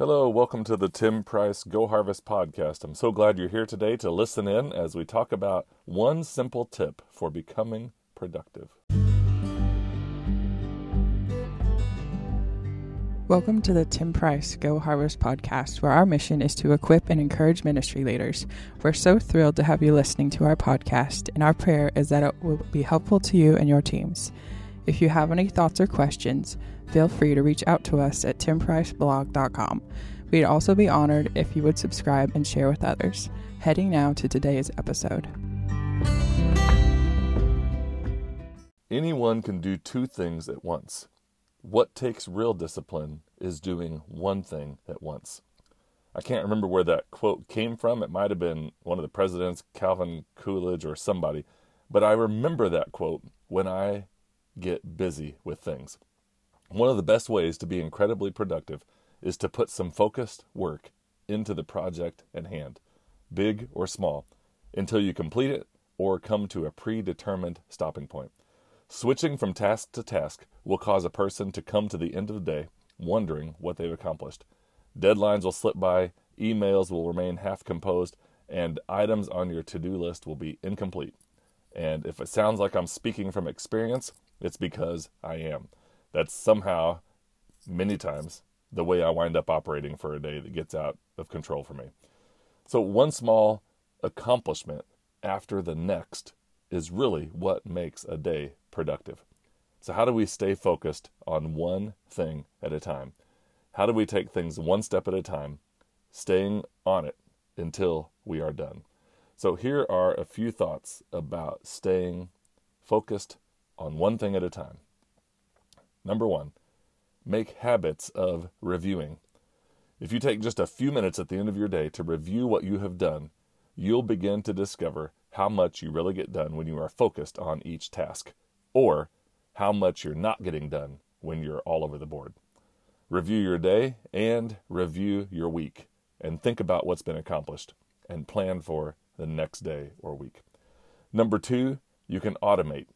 Hello, welcome to the Tim Price Go Harvest podcast. I'm so glad you're here today to listen in as we talk about one simple tip for becoming productive. Welcome to the Tim Price Go Harvest podcast, where our mission is to equip and encourage ministry leaders. We're so thrilled to have you listening to our podcast, and our prayer is that it will be helpful to you and your teams. If you have any thoughts or questions, feel free to reach out to us at timpriceblog.com. We'd also be honored if you would subscribe and share with others. Heading now to today's episode. Anyone can do two things at once. What takes real discipline is doing one thing at once. I can't remember where that quote came from. It might have been one of the presidents, Calvin Coolidge, or somebody. But I remember that quote when I get busy with things. One of the best ways to be incredibly productive is to put some focused work into the project at hand, big or small, until you complete it or come to a predetermined stopping point. Switching from task to task will cause a person to come to the end of the day wondering what they've accomplished. Deadlines will slip by, emails will remain half composed, and items on your to do list will be incomplete. And if it sounds like I'm speaking from experience, it's because I am that's somehow, many times, the way I wind up operating for a day that gets out of control for me. So, one small accomplishment after the next is really what makes a day productive. So, how do we stay focused on one thing at a time? How do we take things one step at a time, staying on it until we are done? So, here are a few thoughts about staying focused on one thing at a time. Number one, make habits of reviewing. If you take just a few minutes at the end of your day to review what you have done, you'll begin to discover how much you really get done when you are focused on each task, or how much you're not getting done when you're all over the board. Review your day and review your week, and think about what's been accomplished and plan for the next day or week. Number two, you can automate.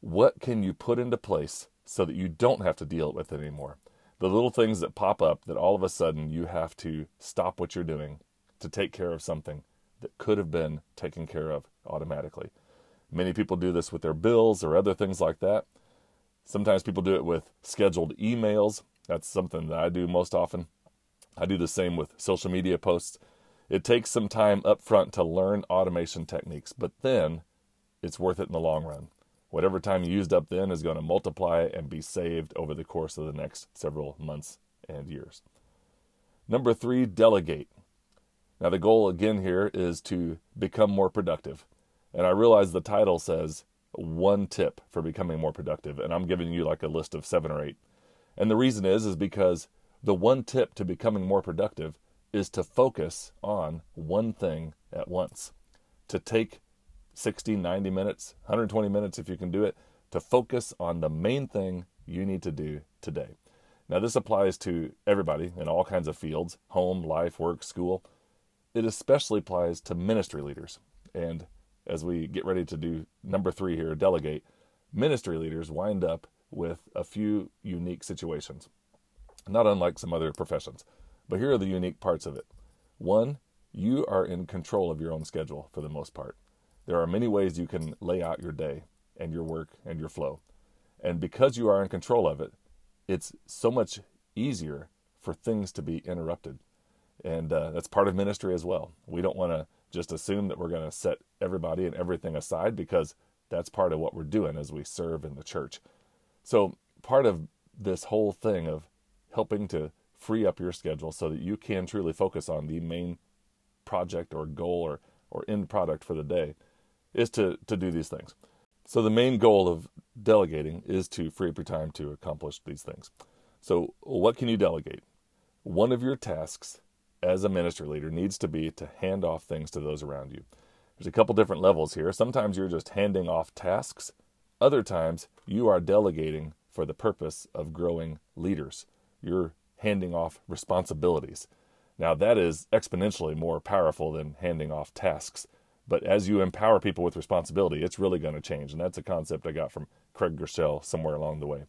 What can you put into place so that you don't have to deal with it anymore. The little things that pop up that all of a sudden you have to stop what you're doing to take care of something that could have been taken care of automatically. Many people do this with their bills or other things like that. Sometimes people do it with scheduled emails. That's something that I do most often. I do the same with social media posts. It takes some time up front to learn automation techniques, but then it's worth it in the long run. Whatever time you used up then is going to multiply and be saved over the course of the next several months and years. Number three, delegate. Now, the goal again here is to become more productive. And I realize the title says one tip for becoming more productive, and I'm giving you like a list of seven or eight. And the reason is, is because the one tip to becoming more productive is to focus on one thing at once, to take 60, 90 minutes, 120 minutes if you can do it, to focus on the main thing you need to do today. Now, this applies to everybody in all kinds of fields home, life, work, school. It especially applies to ministry leaders. And as we get ready to do number three here, delegate, ministry leaders wind up with a few unique situations, not unlike some other professions. But here are the unique parts of it. One, you are in control of your own schedule for the most part. There are many ways you can lay out your day and your work and your flow. And because you are in control of it, it's so much easier for things to be interrupted. And uh, that's part of ministry as well. We don't want to just assume that we're going to set everybody and everything aside because that's part of what we're doing as we serve in the church. So, part of this whole thing of helping to free up your schedule so that you can truly focus on the main project or goal or, or end product for the day is to, to do these things. So the main goal of delegating is to free up your time to accomplish these things. So what can you delegate? One of your tasks as a ministry leader needs to be to hand off things to those around you. There's a couple different levels here. Sometimes you're just handing off tasks. Other times you are delegating for the purpose of growing leaders. You're handing off responsibilities. Now that is exponentially more powerful than handing off tasks. But as you empower people with responsibility, it's really going to change. And that's a concept I got from Craig Groeschel somewhere along the way.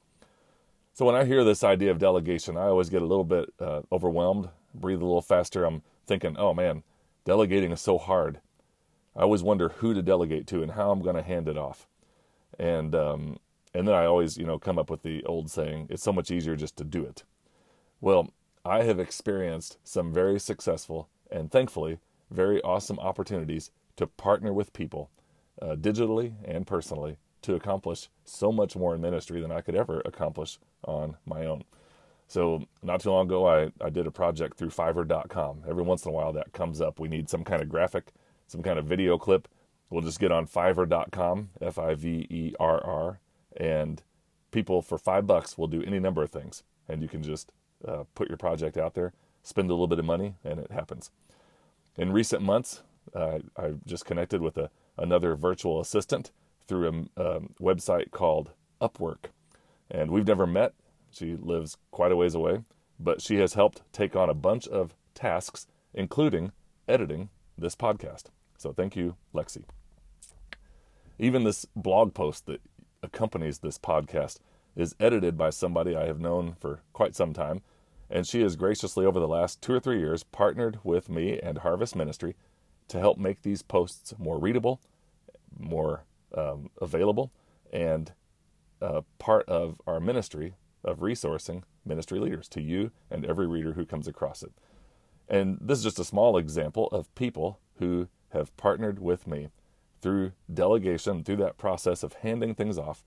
So when I hear this idea of delegation, I always get a little bit uh, overwhelmed, breathe a little faster. I'm thinking, oh man, delegating is so hard. I always wonder who to delegate to and how I'm going to hand it off. And um, and then I always, you know, come up with the old saying, it's so much easier just to do it. Well, I have experienced some very successful and thankfully very awesome opportunities to partner with people uh, digitally and personally to accomplish so much more in ministry than I could ever accomplish on my own. So, not too long ago, I, I did a project through Fiverr.com. Every once in a while, that comes up. We need some kind of graphic, some kind of video clip. We'll just get on Fiverr.com, F I V E R R, and people for five bucks will do any number of things. And you can just uh, put your project out there, spend a little bit of money, and it happens. In recent months, uh, I just connected with a, another virtual assistant through a, a website called Upwork. And we've never met. She lives quite a ways away, but she has helped take on a bunch of tasks, including editing this podcast. So thank you, Lexi. Even this blog post that accompanies this podcast is edited by somebody I have known for quite some time, and she has graciously, over the last two or three years, partnered with me and Harvest Ministry to help make these posts more readable, more um, available, and uh, part of our ministry of resourcing ministry leaders to you and every reader who comes across it. And this is just a small example of people who have partnered with me through delegation, through that process of handing things off,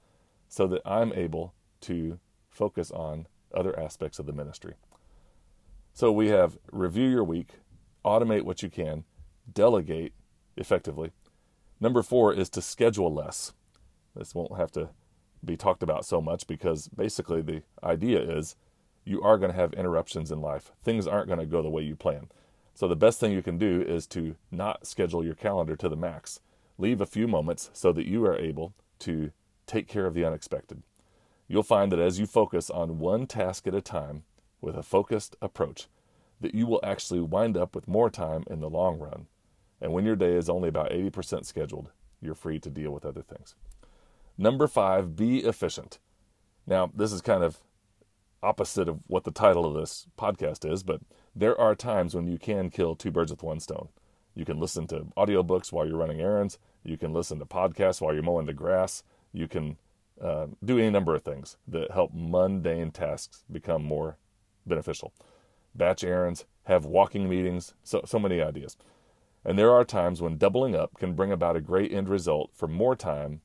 so that I'm able to focus on other aspects of the ministry. So we have review your week, automate what you can, delegate effectively. Number four is to schedule less. This won't have to be talked about so much because basically the idea is you are going to have interruptions in life. Things aren't going to go the way you plan. So the best thing you can do is to not schedule your calendar to the max leave a few moments so that you are able to take care of the unexpected. You'll find that as you focus on one task at a time with a focused approach, that you will actually wind up with more time in the long run. And when your day is only about 80% scheduled, you're free to deal with other things. Number five, be efficient. Now, this is kind of opposite of what the title of this podcast is, but there are times when you can kill two birds with one stone. You can listen to audiobooks while you're running errands. You can listen to podcasts while you're mowing the grass. You can uh, do any number of things that help mundane tasks become more beneficial. Batch errands, have walking meetings, so, so many ideas. And there are times when doubling up can bring about a great end result for more time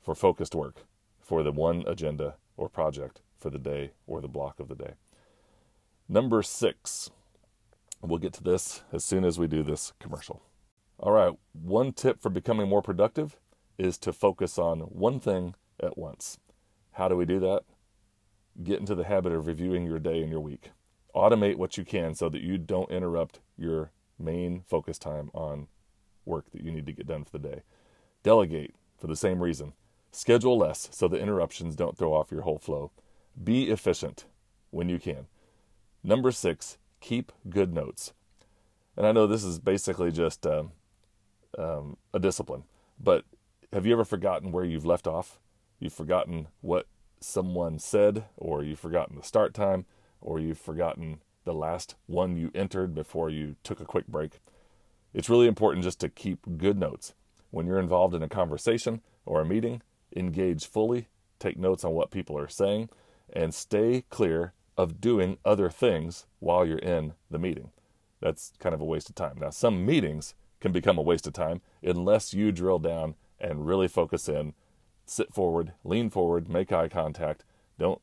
for focused work, for the one agenda or project for the day or the block of the day. Number six, We'll get to this as soon as we do this commercial. All right, one tip for becoming more productive is to focus on one thing at once. How do we do that? Get into the habit of reviewing your day and your week. Automate what you can so that you don't interrupt your main focus time on work that you need to get done for the day. Delegate for the same reason. Schedule less so the interruptions don't throw off your whole flow. Be efficient when you can. Number six, keep good notes. And I know this is basically just uh, um, a discipline, but have you ever forgotten where you've left off? You've forgotten what someone said, or you've forgotten the start time, or you've forgotten the last one you entered before you took a quick break. It's really important just to keep good notes. When you're involved in a conversation or a meeting, engage fully, take notes on what people are saying, and stay clear of doing other things while you're in the meeting. That's kind of a waste of time. Now, some meetings can become a waste of time unless you drill down and really focus in, sit forward, lean forward, make eye contact. Don't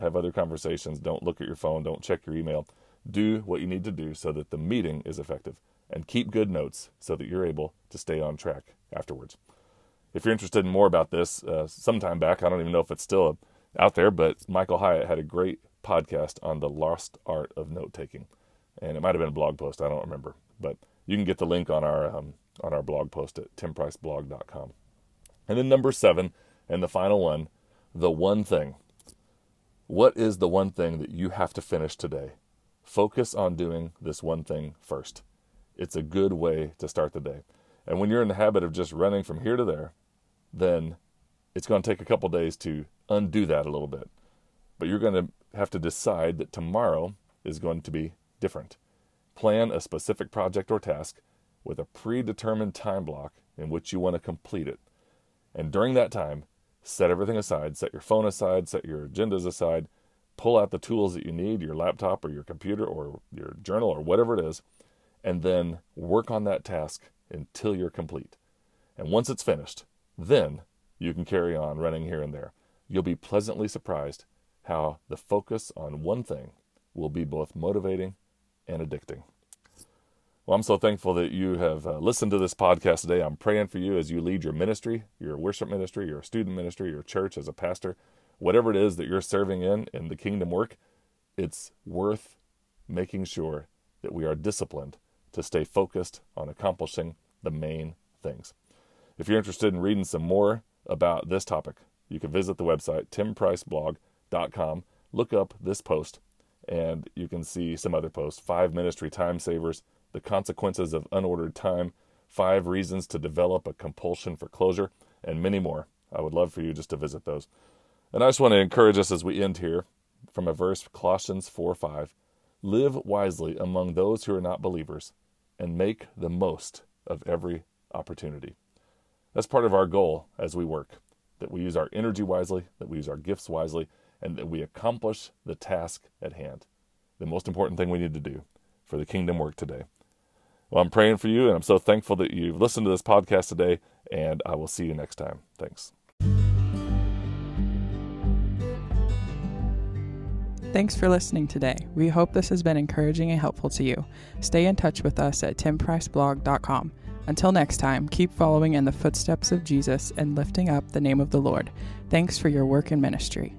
have other conversations. Don't look at your phone. Don't check your email. Do what you need to do so that the meeting is effective and keep good notes so that you're able to stay on track afterwards. If you're interested in more about this, uh, sometime back, I don't even know if it's still out there, but Michael Hyatt had a great podcast on the lost art of note taking, and it might have been a blog post. I don't remember, but you can get the link on our um, on our blog post at timpriceblog.com. And then number seven, and the final one, the one thing. What is the one thing that you have to finish today? Focus on doing this one thing first. It's a good way to start the day. And when you're in the habit of just running from here to there, then it's going to take a couple days to undo that a little bit. but you're going to have to decide that tomorrow is going to be different. Plan a specific project or task with a predetermined time block in which you want to complete it. And during that time, set everything aside, set your phone aside, set your agendas aside, pull out the tools that you need, your laptop or your computer or your journal or whatever it is, and then work on that task until you're complete. And once it's finished, then you can carry on running here and there. You'll be pleasantly surprised how the focus on one thing will be both motivating and addicting. Well, I'm so thankful that you have uh, listened to this podcast today. I'm praying for you as you lead your ministry, your worship ministry, your student ministry, your church as a pastor, whatever it is that you're serving in in the kingdom work. It's worth making sure that we are disciplined to stay focused on accomplishing the main things. If you're interested in reading some more about this topic, you can visit the website timpriceblog.com, look up this post, and you can see some other posts five ministry time savers, the consequences of unordered time, five reasons to develop a compulsion for closure, and many more. I would love for you just to visit those. And I just want to encourage us as we end here from a verse, Colossians 4 5. Live wisely among those who are not believers and make the most of every opportunity. That's part of our goal as we work that we use our energy wisely, that we use our gifts wisely, and that we accomplish the task at hand. The most important thing we need to do for the kingdom work today. Well, I'm praying for you, and I'm so thankful that you've listened to this podcast today, and I will see you next time. Thanks. Thanks for listening today. We hope this has been encouraging and helpful to you. Stay in touch with us at timpriceblog.com. Until next time, keep following in the footsteps of Jesus and lifting up the name of the Lord. Thanks for your work and ministry.